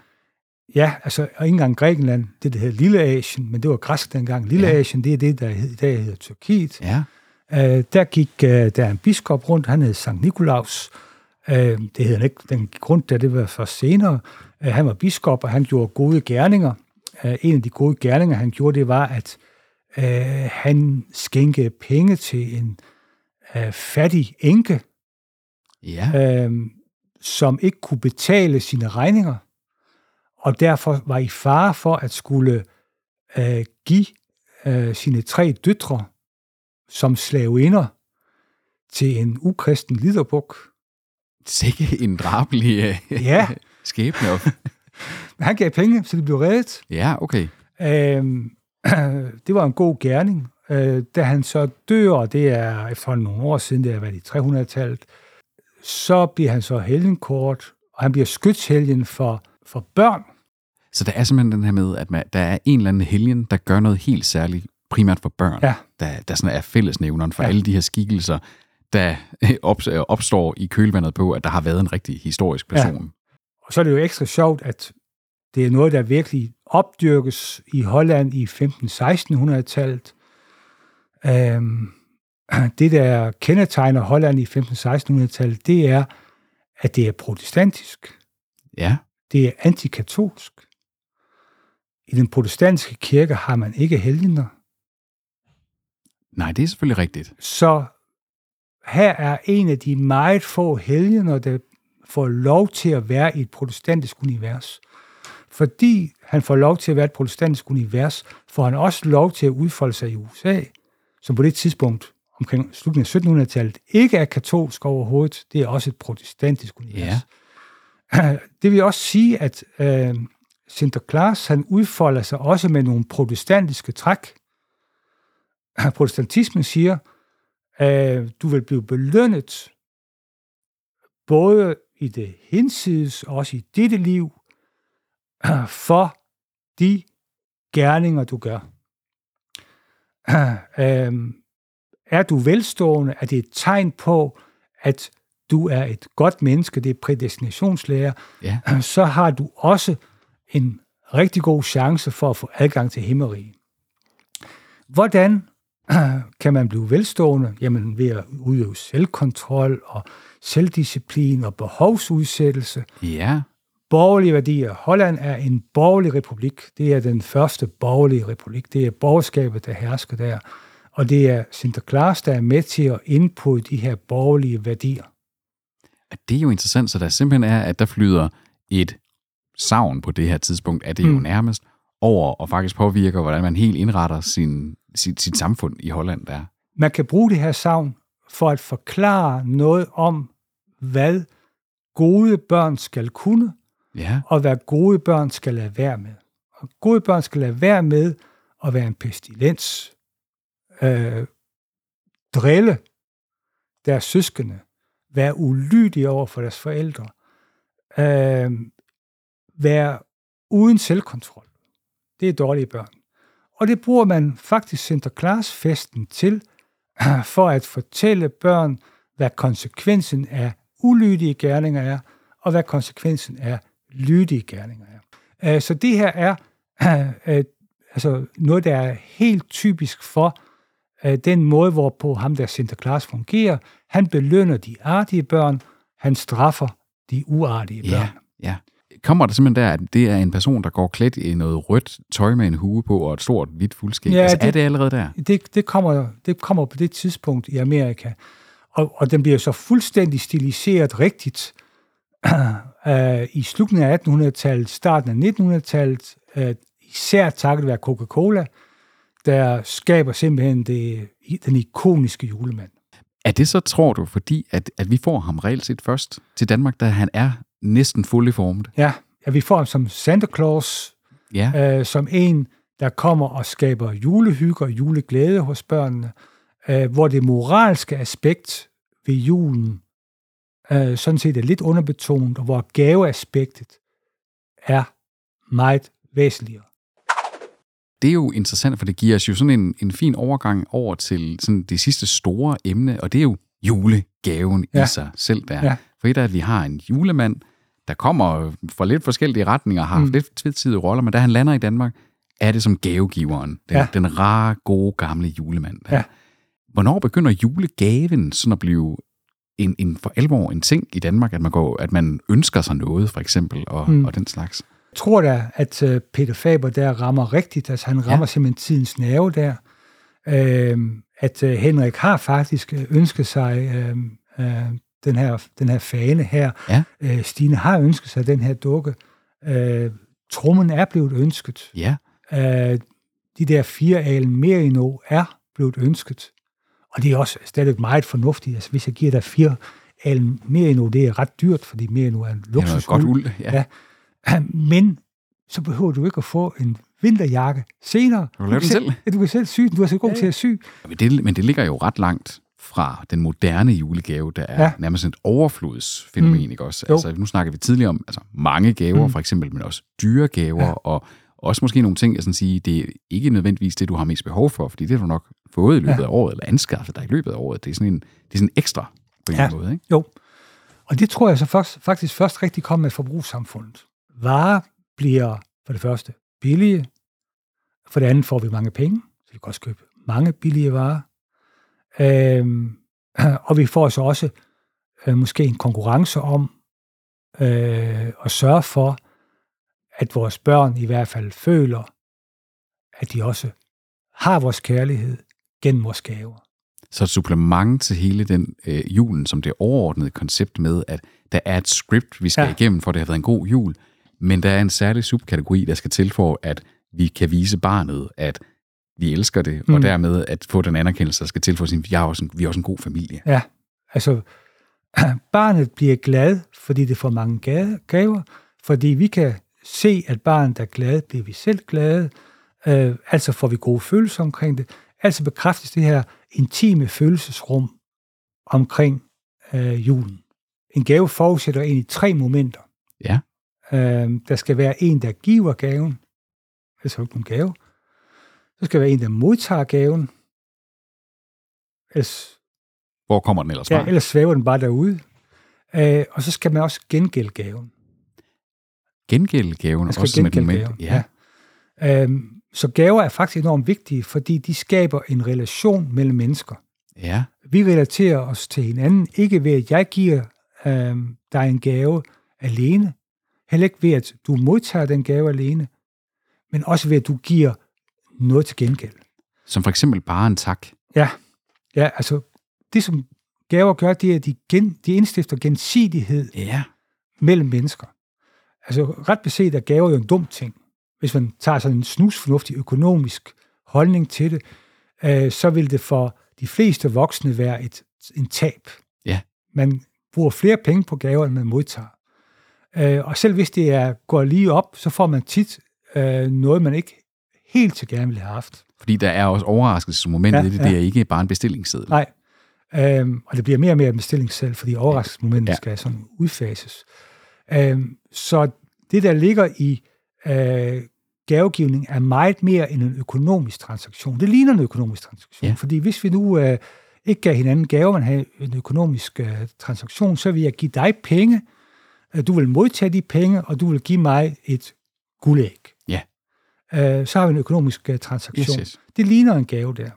Ja, altså og ikke engang Grækenland, det der hedder Lille Asien, men det var græsk dengang. Lille Ja. Asien, det er det, der hed- i dag hedder Tyrkiet. Ja. øh, der gik øh, der en biskop rundt, han hed Sankt Nikolaus. Øh, det hed han ikke, den gik rundt, da det var først senere. Øh, han var biskop, og han gjorde gode gerninger. Øh, en af de gode gerninger, han gjorde, det var, at øh, han skænkede penge til en øh, fattig enke, Ja. øh, som ikke kunne betale sine regninger, og derfor var i fare for at skulle øh, give øh, sine tre døtre som slaveinder til en ukristen liderbuk. Sikke en drabelig øh, Ja. skæbne. Han gav penge, så de blev reddet. Ja, okay. Øh, det var en god gerning. Øh, da han så dør, og det er efterhånden nogle år siden, det har været i 300-tallet, så bliver han så helgenkort, og han bliver skytshelgen for, for børn. Så der er simpelthen den her med, at man, der er en eller anden helgen, der gør noget helt særligt, primært for børn. Ja. Der, der sådan er fællesnævneren for Ja. ja. alle de her skikkelser, der op, opstår i kølvandet på, at der har været en rigtig historisk person. Og så er det jo ekstra sjovt, at det er noget, der virkelig opdyrkes i Holland i 15-1600-tallet. Øhm, det, der kendetegner Holland i 15-1600-tallet, det er, at det er protestantisk. Ja. Det er antikatolsk. I den protestantiske kirke har man ikke helgener. Nej, det er selvfølgelig rigtigt. Så her er en af de meget få helgener, der får lov til at være i et protestantisk univers. Fordi han får lov til at være et protestantisk univers, får han også lov til at udfolde sig i USA, som på det tidspunkt omkring slutningen af 1700-tallet ikke er katolsk overhovedet. Det er også et protestantisk univers. Ja. Det vil også sige, at øh, Sinterklaas han udfolder sig også med nogle protestantiske træk. Protestantismen siger, øh, du vil blive belønnet både i det hinsides og også i dette liv for de gerninger, du gør. Øh, er du velstående, er det et tegn på, at du er et godt menneske, det er prædestinationslære, Ja. så har du også en rigtig god chance for at få adgang til himmeriget. Hvordan kan man blive velstående? Jamen ved at udøve selvkontrol og selvdisciplin og behovsudsættelse. Ja. Borgerlige værdier. Holland er en borgerlig republik. Det er den første borgerlige republik. Det er borgerskabet, der hersker der. Og det er Sinterklaas, der er med til at indputte de her borgerlige værdier. Det er jo interessant, så der simpelthen er, at der flyder et savn på det her tidspunkt, at det jo Mm. nærmest over og faktisk påvirker, hvordan man helt indretter sin, sit, sit samfund i Holland der. Man kan bruge det her savn for at forklare noget om, hvad gode børn skal kunne, Ja, og hvad gode børn skal lade være med. Og gode børn skal lade være med at være en pestilens, øh, drille deres søskende, være ulydige over for deres forældre, øh, være uden selvkontrol. Det er dårlige børn. Og det bruger man faktisk Sinterklaas-festen til, for at fortælle børn, hvad konsekvensen af ulydige gerninger er, og hvad konsekvensen af lydige gerninger er. Øh, Så det her er øh, altså noget, der er helt typisk for øh, den måde, hvorpå ham der Sinterklaas fungerer. Han belønner de artige børn, han straffer de uartige børn. ja, ja. Kommer det simpelthen der, at det er en person, der går klædt i noget rødt tøj med en hue på og et stort hvidt fuldskæg? Ja, altså, er det- det allerede der? Det, det, kommer, det kommer på det tidspunkt i Amerika. Og, og den bliver så fuldstændig stiliseret rigtigt øh, i slutningen af 1800-tallet, starten af 1900-tallet, øh, især takket være Coca-Cola, der skaber simpelthen det, den ikoniske julemand. Er det så, tror du, fordi at, at vi får ham reelt set først til Danmark, da han er næsten fully formed? Ja, ja vi får ham som Santa Claus, Ja, øh, som en, der kommer og skaber julehygge og juleglæde hos børnene, øh, hvor det moralske aspekt ved julen øh, sådan set er lidt underbetonet, og hvor gaveaspektet er meget væsentligere. det er jo interessant, for det giver os jo sådan en, en fin overgang over til sådan det sidste store emne, og det er jo julegaven ja. I sig selv der. Ja. For et er, at vi har en julemand, der kommer fra lidt forskellige retninger, har haft Mm. lidt tvetydige roller, men da han lander i Danmark, er det som gavegiveren, den, Ja. den rare, gode, gamle julemand. Der. Ja. Hvornår begynder julegaven sådan at blive en, en for alvor en ting i Danmark, at man, går, at man ønsker sig noget, for eksempel, og, mm. og den slags? Jeg tror da, at uh, Peter Faber der rammer rigtigt. Altså han rammer ja. simpelthen tidens nerve der. Uh, at uh, Henrik har faktisk ønsket sig uh, uh, den, her, den her fane her. Ja. Uh, Stine har ønsket sig den her dukke. Uh, trummen er blevet ønsket. Ja. Uh, de der fire alen mere endnu er blevet ønsket. Og det er også stadig meget fornuftigt. Altså, hvis jeg giver dig fire alen mere endnu, det er ret dyrt, fordi mere endnu er en luksus. Det godt uld, ja. ja. Men så behøver du ikke at få en vinterjakke senere. Du kan lave den selv. Ja, du kan selv sy den. Du er så god ja. til at sy. Men det, men det ligger jo ret langt fra den moderne julegave, der er ja. nærmest et overflodsfænomen, mm. ikke også? Altså, nu snakker vi tidligere om altså, mange gaver, mm. for eksempel, men også dyre gaver, ja. og også måske nogle ting, jeg sådan sige, det er ikke nødvendigvis det, du har mest behov for, fordi det har du nok fået i løbet ja. af året, eller anskaffet dig i løbet af året. Det er sådan en, det er sådan ekstra på en ja. måde, ikke? Jo. Og det tror jeg så først, faktisk først rigtig kommer med forbrugssamfundet. Varer bliver for det første billige, for det andet får vi mange penge, så vi kan også købe mange billige varer. Øhm, og vi får så også øh, måske en konkurrence om øh, at sørge for, at vores børn i hvert fald føler, at de også har vores kærlighed gennem vores gaver. Så et supplement til hele den øh, julen, som det overordnede koncept med, at der er et script, vi skal ja. igennem, for det har været en god jul, men der er en særlig subkategori, der skal til for, at vi kan vise barnet, at vi elsker det, mm. og dermed at få den anerkendelse, der skal til for at sige, at også vi er også en god familie. Ja, altså barnet bliver glad, fordi det får mange gaver, fordi vi kan se, at barnet er glad, bliver vi selv glade, øh, altså får vi gode følelser omkring det, altså bekræftes det her intime følelsesrum omkring øh, julen. En gave forudsætter egentlig tre momenter. Ja. Øh, der skal være en, der giver gaven, altså ikke en gave. Så skal være en, der modtager gaven. Ellers, Hvor kommer den ellers fra? Ja, ellers svæver den bare derude. Øh, og så skal man også gengælde gaven. Gengælde gaven også som et moment? Gaven, ja. ja. Øhm, så gaver er faktisk enormt vigtige, fordi de skaber en relation mellem mennesker. Ja. Vi relaterer os til hinanden, ikke ved, at jeg giver øhm, dig en gave alene, heller ikke ved, at du modtager den gave alene, men også ved, at du giver noget til gengæld. Som for eksempel bare en tak? Ja, ja altså det som gaver gør, det er, at de, gen, de indstifter gensidighed ja. mellem mennesker. Altså ret beset er gaver jo en dum ting. Hvis man tager sådan en snusfornuftig økonomisk holdning til det, øh, så vil det for de fleste voksne være et, en tab. Ja. Man bruger flere penge på gaver, end man modtager. Øh, og selv hvis det er går lige op, så får man tit øh, noget, man ikke helt så gerne ville have haft. Fordi der er også overraskelsesmomentet ja, i det, ja. det er ikke bare en bestillingsseddel. Nej, øhm, og det bliver mere og mere en bestillingsseddel, fordi overraskelsesmomentet ja. skal sådan udfases. Øhm, så det, der ligger i øh, gavegivning, er meget mere end en økonomisk transaktion. Det ligner en økonomisk transaktion, ja. fordi hvis vi nu øh, ikke gav hinanden gaver, men havde en økonomisk øh, transaktion, så vil jeg give dig penge, øh, du vil modtage de penge, og du vil give mig et guldæg. Ja. Øh, så har vi en økonomisk øh, transaktion. Yes, yes. Det ligner en gave der.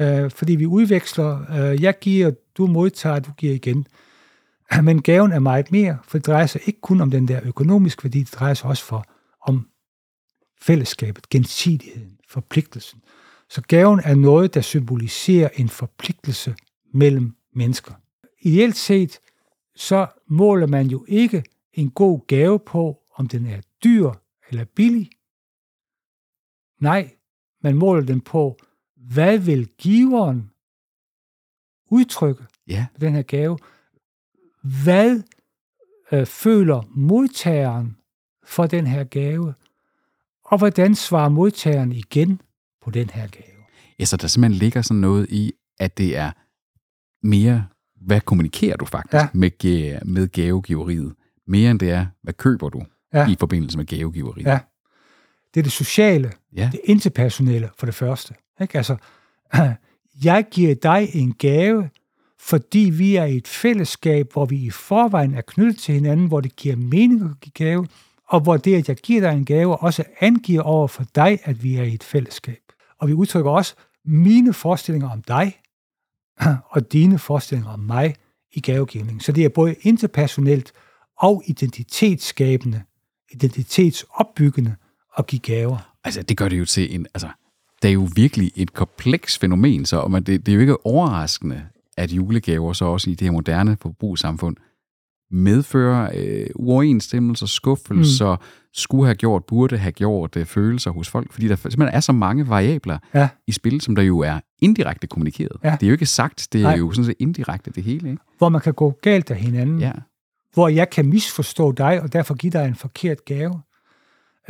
Øh, fordi vi udveksler, øh, jeg giver, du modtager, du giver igen. Men gaven er meget mere, for det drejer sig ikke kun om den der økonomiske værdi, det drejer sig også for, om fællesskabet, gensidigheden, forpligtelsen. Så gaven er noget, der symboliserer en forpligtelse mellem mennesker. Ideelt set, så måler man jo ikke en god gave på, om den er dyr eller billig. Nej, man måler den på, hvad vil giveren udtrykke ja. den her gave? Hvad øh, føler modtageren for den her gave? Og hvordan svarer modtageren igen på den her gave? Ja, så der simpelthen ligger sådan noget i, at det er mere, hvad kommunikerer du faktisk ja. med, med gavegiveriet? Mere end det er, hvad køber du ja. i forbindelse med gavegiveriet? Ja. Det er det sociale, ja. det interpersonelle for det første. Ikke? Altså, jeg giver dig en gave, fordi vi er i et fællesskab, hvor vi i forvejen er knyttet til hinanden, hvor det giver mening at give gave, og hvor det, at jeg giver dig en gave, også angiver over for dig, at vi er i et fællesskab. Og vi udtrykker også mine forestillinger om dig, og dine forestillinger om mig i gavegivning. Så det er både interpersonelt og identitetsskabende, identitetsopbyggende at give gaver. Altså, det gør det jo til en... Altså, det er jo virkelig et kompleks fænomen, så og det, det er jo ikke overraskende, at julegaver så også i det her moderne forbrugssamfund medfører øh, uoverensstemmelser, skuffelser, mm. skulle have gjort, burde have gjort øh, følelser hos folk, fordi der simpelthen er så mange variabler ja. i spil, som der jo er indirekte kommunikeret. Ja. Det er jo ikke sagt, det er Nej. jo sådan set indirekte det hele. Ikke? Hvor man kan gå galt af hinanden. Ja. Hvor jeg kan misforstå dig, og derfor give dig en forkert gave.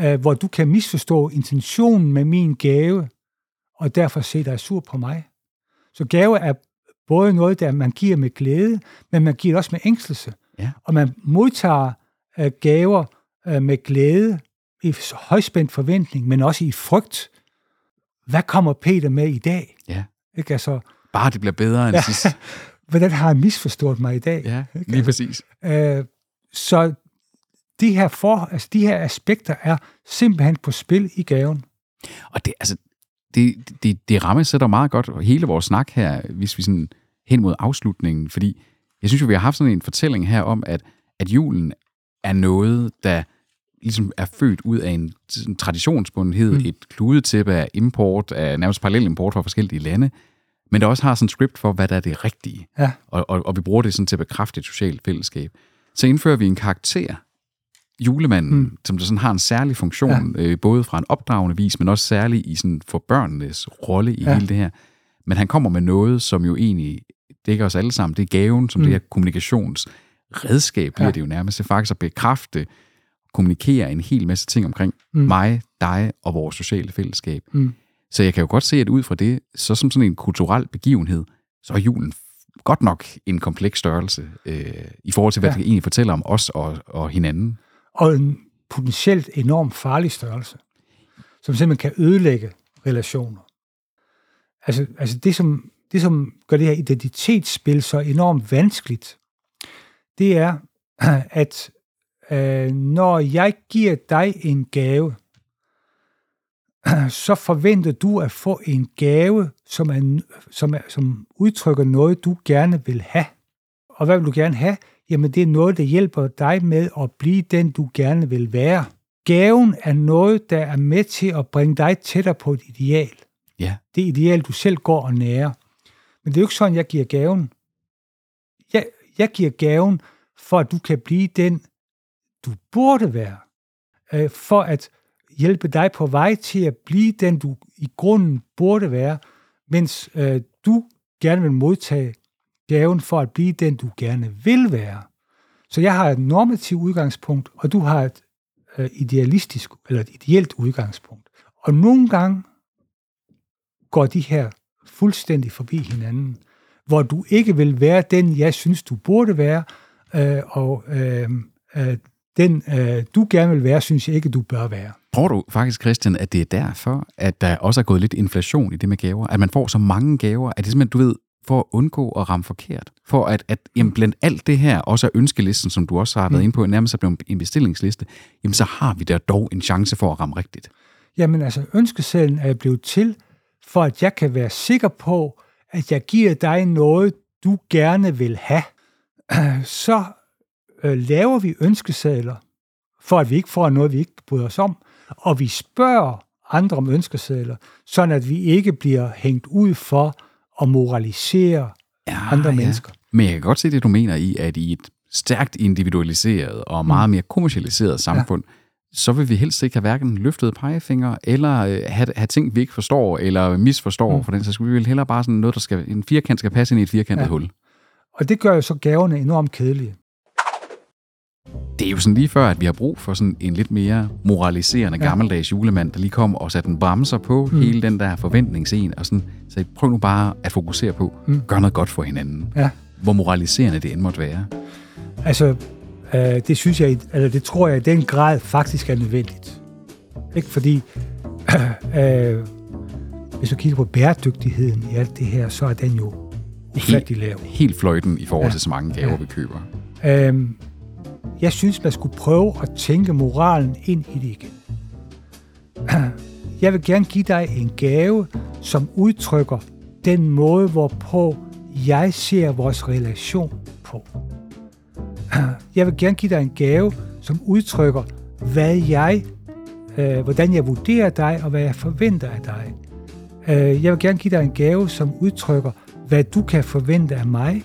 Uh, hvor du kan misforstå intentionen med min gave, og derfor se dig sur på mig. Så gave er både noget, der man giver med glæde, men man giver det også med ængstelse. Ja. Og man modtager uh, gaver uh, med glæde, i højspændt forventning, men også i frygt. Hvad kommer Peter med i dag? Ja. Ikke? Altså, Bare det bliver bedre end ja. sidst. Hvordan har jeg misforstået mig i dag? Ja, lige ikke? præcis. Uh, så de her, for, altså de her aspekter er simpelthen på spil i gaven. Og det, altså, det, det, det rammer sætter meget godt hele vores snak her, hvis vi sådan hen mod afslutningen, fordi jeg synes jo, vi har haft sådan en fortælling her om, at, at julen er noget, der ligesom er født ud af en, en traditionsbundhed, mm. et kludetæppe af import, af nærmest parallel import fra forskellige lande, men der også har sådan en script for, hvad der er det rigtige. Ja. Og, og, og vi bruger det sådan til at bekræfte et socialt fællesskab. Så indfører vi en karakter, julemanden, mm. som der sådan har en særlig funktion, ja. øh, både fra en opdragende vis, men også særlig i sådan for børnenes rolle i ja. hele det her. Men han kommer med noget, som jo egentlig dækker os alle sammen. Det er gaven, som mm. det her kommunikationsredskab bliver ja. det jo nærmest. Det faktisk at bekræfte, kommunikere en hel masse ting omkring mm. mig, dig og vores sociale fællesskab. Mm. Så jeg kan jo godt se, at ud fra det, så som sådan en kulturel begivenhed, så er julen godt nok en kompleks størrelse øh, i forhold til, hvad ja. det egentlig fortæller om os og, og hinanden og en potentielt enormt farlig størrelse, som simpelthen kan ødelægge relationer. Altså, altså det, som, det, som gør det her identitetsspil så enormt vanskeligt, det er, at øh, når jeg giver dig en gave, så forventer du at få en gave, som, er, som, er, som udtrykker noget, du gerne vil have. Og hvad vil du gerne have? jamen det er noget, der hjælper dig med at blive den, du gerne vil være. Gaven er noget, der er med til at bringe dig tættere på et ideal. Ja. Det ideal, du selv går og nærer. Men det er jo ikke sådan, jeg giver gaven. Jeg, jeg giver gaven, for at du kan blive den, du burde være. Øh, for at hjælpe dig på vej til at blive den, du i grunden burde være, mens øh, du gerne vil modtage gaven for at blive den, du gerne vil være. Så jeg har et normativt udgangspunkt, og du har et øh, idealistisk eller et ideelt udgangspunkt. Og nogle gange går de her fuldstændig forbi hinanden, hvor du ikke vil være den, jeg synes, du burde være, øh, og øh, øh, den, øh, du gerne vil være, synes jeg ikke, du bør være. Tror du faktisk, Christian, at det er derfor, at der også er gået lidt inflation i det med gaver? At man får så mange gaver? Er det simpelthen, du ved, for at undgå at ramme forkert. For at, at jamen, blandt alt det her, også ønskelisten, som du også har været mm. inde på, nærmest er blevet en bestillingsliste, jamen så har vi der dog en chance for at ramme rigtigt. Jamen altså, ønskesedlen er blevet til, for at jeg kan være sikker på, at jeg giver dig noget, du gerne vil have. Så øh, laver vi ønskesedler, for at vi ikke får noget, vi ikke bryder os om, og vi spørger andre om ønskesedler, sådan at vi ikke bliver hængt ud for, og moralisere ja, andre ja. mennesker. Men jeg kan godt se det, du mener i, at i et stærkt individualiseret og meget mm. mere kommersialiseret samfund, ja. Så vil vi helst ikke have hverken løftede pegefinger, eller øh, have, have ting, vi ikke forstår, eller misforstår mm. for den, så skulle vi vil hellere bare sådan noget, der skal, en firkant skal passe ind i et firkantet ja. hul. Og det gør jo så gaverne enormt kedelige det er jo sådan lige før, at vi har brug for sådan en lidt mere moraliserende ja. gammeldags julemand, der lige kom og satte en bremser på mm. hele den der forventningsen, og sådan, så prøv nu bare at fokusere på, mm. gør noget godt for hinanden. Ja. Hvor moraliserende det end måtte være. Altså, øh, det synes jeg, eller det tror jeg i den grad faktisk er nødvendigt. Ikke fordi, øh, hvis du kigger på bæredygtigheden i alt det her, så er den jo ufattelig lav. Helt fløjten i forhold ja. til så mange gaver, ja. vi køber. Øh, jeg synes, man skulle prøve at tænke moralen ind i det igen. Jeg vil gerne give dig en gave, som udtrykker den måde, hvorpå jeg ser vores relation på. Jeg vil gerne give dig en gave, som udtrykker, hvad jeg, øh, hvordan jeg vurderer dig, og hvad jeg forventer af dig. Øh, jeg vil gerne give dig en gave, som udtrykker, hvad du kan forvente af mig,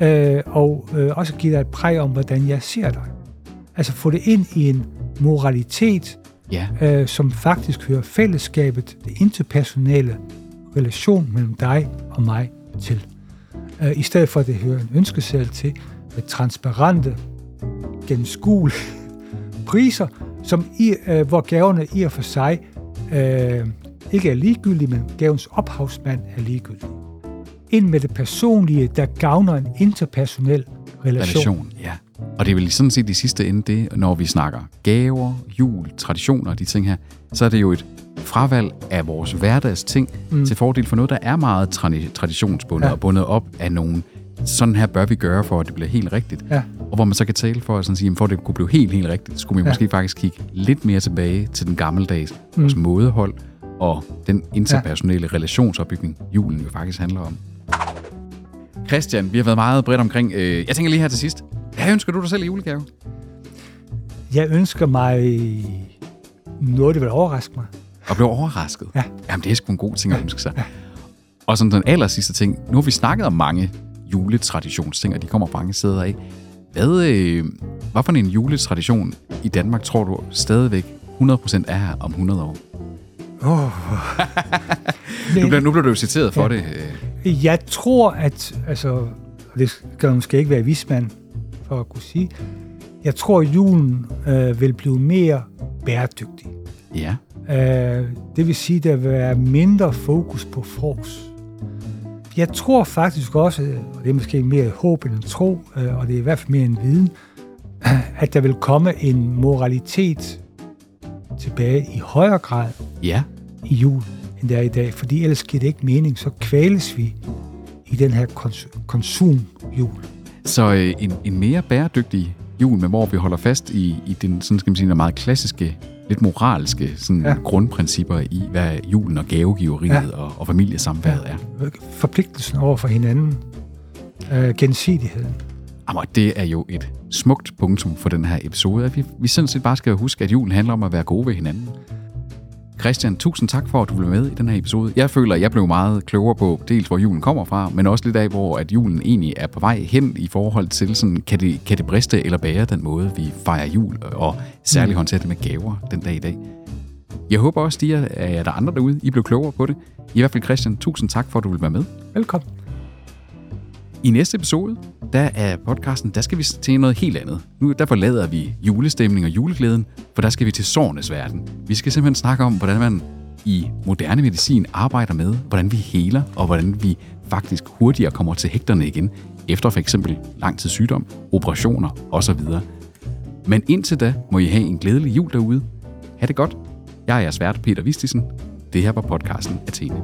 øh, og øh, også give dig et præg om, hvordan jeg ser dig. Altså få det ind i en moralitet, Ja. øh, som faktisk hører fællesskabet, det interpersonelle relation mellem dig og mig til. Øh, I stedet for at det hører en ønskeseddel til med transparente, gennemskuelige priser, som i, øh, hvor gaverne i og for sig øh, ikke er ligegyldige, men gavens ophavsmand er ligegyldig. Ind med det personlige, der gavner en interpersonel relation. relation. Ja. Og det er vel sådan set i sidste ende det, når vi snakker gaver, jul, traditioner, de ting her, så er det jo et fravalg af vores hverdagsting mm. til fordel for noget, der er meget tra- traditionsbundet ja. Og bundet op af nogen. Sådan her bør vi gøre, for at det bliver helt rigtigt. Ja. Og hvor man så kan tale for at sådan sige, for at det kunne blive helt, helt rigtigt, skulle vi ja. Ja. måske faktisk kigge lidt mere tilbage til den gammeldags, mm. vores mådehold og den interpersonelle ja. relationsopbygning, julen jo faktisk handler om. Christian, vi har været meget bredt omkring. Øh, jeg tænker lige her til sidst. Hvad ønsker du dig selv i julegave? Jeg ønsker mig noget, der vil overraske mig. Og blive overrasket. Ja. Jamen, det er sgu en god ting at ønske sig. Og sådan den aller sidste ting. Nu har vi snakket om mange juletraditionsting, og de kommer fra mange steder af. Hvad, øh, hvad for en juletradition i Danmark tror du stadigvæk 100% er her om 100 år? Nu bliver, nu bliver du jo citeret for ja. det. øh. Jeg tror, at, altså, det skal måske ikke være vismand for at kunne sige, jeg tror, at julen øh, vil blive mere bæredygtig. Ja. Øh, det vil sige, at der vil være mindre fokus på fros. Jeg tror faktisk også, og det er måske mere håb end en tro, øh, og det er i hvert fald mere en viden, at der vil komme en moralitet tilbage i højere grad Ja. i jul, end der er i dag. Fordi ellers giver det ikke mening, så kvæles vi i den her kons- konsumjul. Så øh, en, en mere bæredygtig jul, med hvor vi holder fast i, i den sådan skal man sige, meget klassiske, lidt moralske sådan, ja. Grundprincipper i, hvad julen og gavegiveriet. Ja. og, og familiesamværet ja. er. Forpligtelsen over for hinanden. Øh, gensidigheden. Jamen, det er jo et smukt punktum for den her episode, at vi, vi sådan set bare skal huske, at julen handler om at være gode ved hinanden. Christian, tusind tak for, at du blev med i den her episode. Jeg føler, at jeg blev meget klogere på dels, hvor julen kommer fra, men også lidt af, hvor at julen egentlig er på vej hen i forhold til, sådan, kan, det, kan det briste eller bære den måde, vi fejrer jul, og særligt håndtere det med gaver den dag i dag. Jeg håber også, at er der andre derude, I blev klogere på det. I hvert fald Christian, tusind tak for, at du ville være med. Velkommen. I næste episode, der er podcasten, der skal vi til noget helt andet. Nu der forlader vi julestemning og juleglæden, for der skal vi til sårnes verden. Vi skal simpelthen snakke om, hvordan man i moderne medicin arbejder med, hvordan vi heler, og hvordan vi faktisk hurtigere kommer til hægterne igen, efter for eksempel lang tid sygdom, operationer osv. Men indtil da må I have en glædelig jul derude. Ha' det godt. Jeg er jeres vært, Peter Vistisen. Det her var podcasten Athene.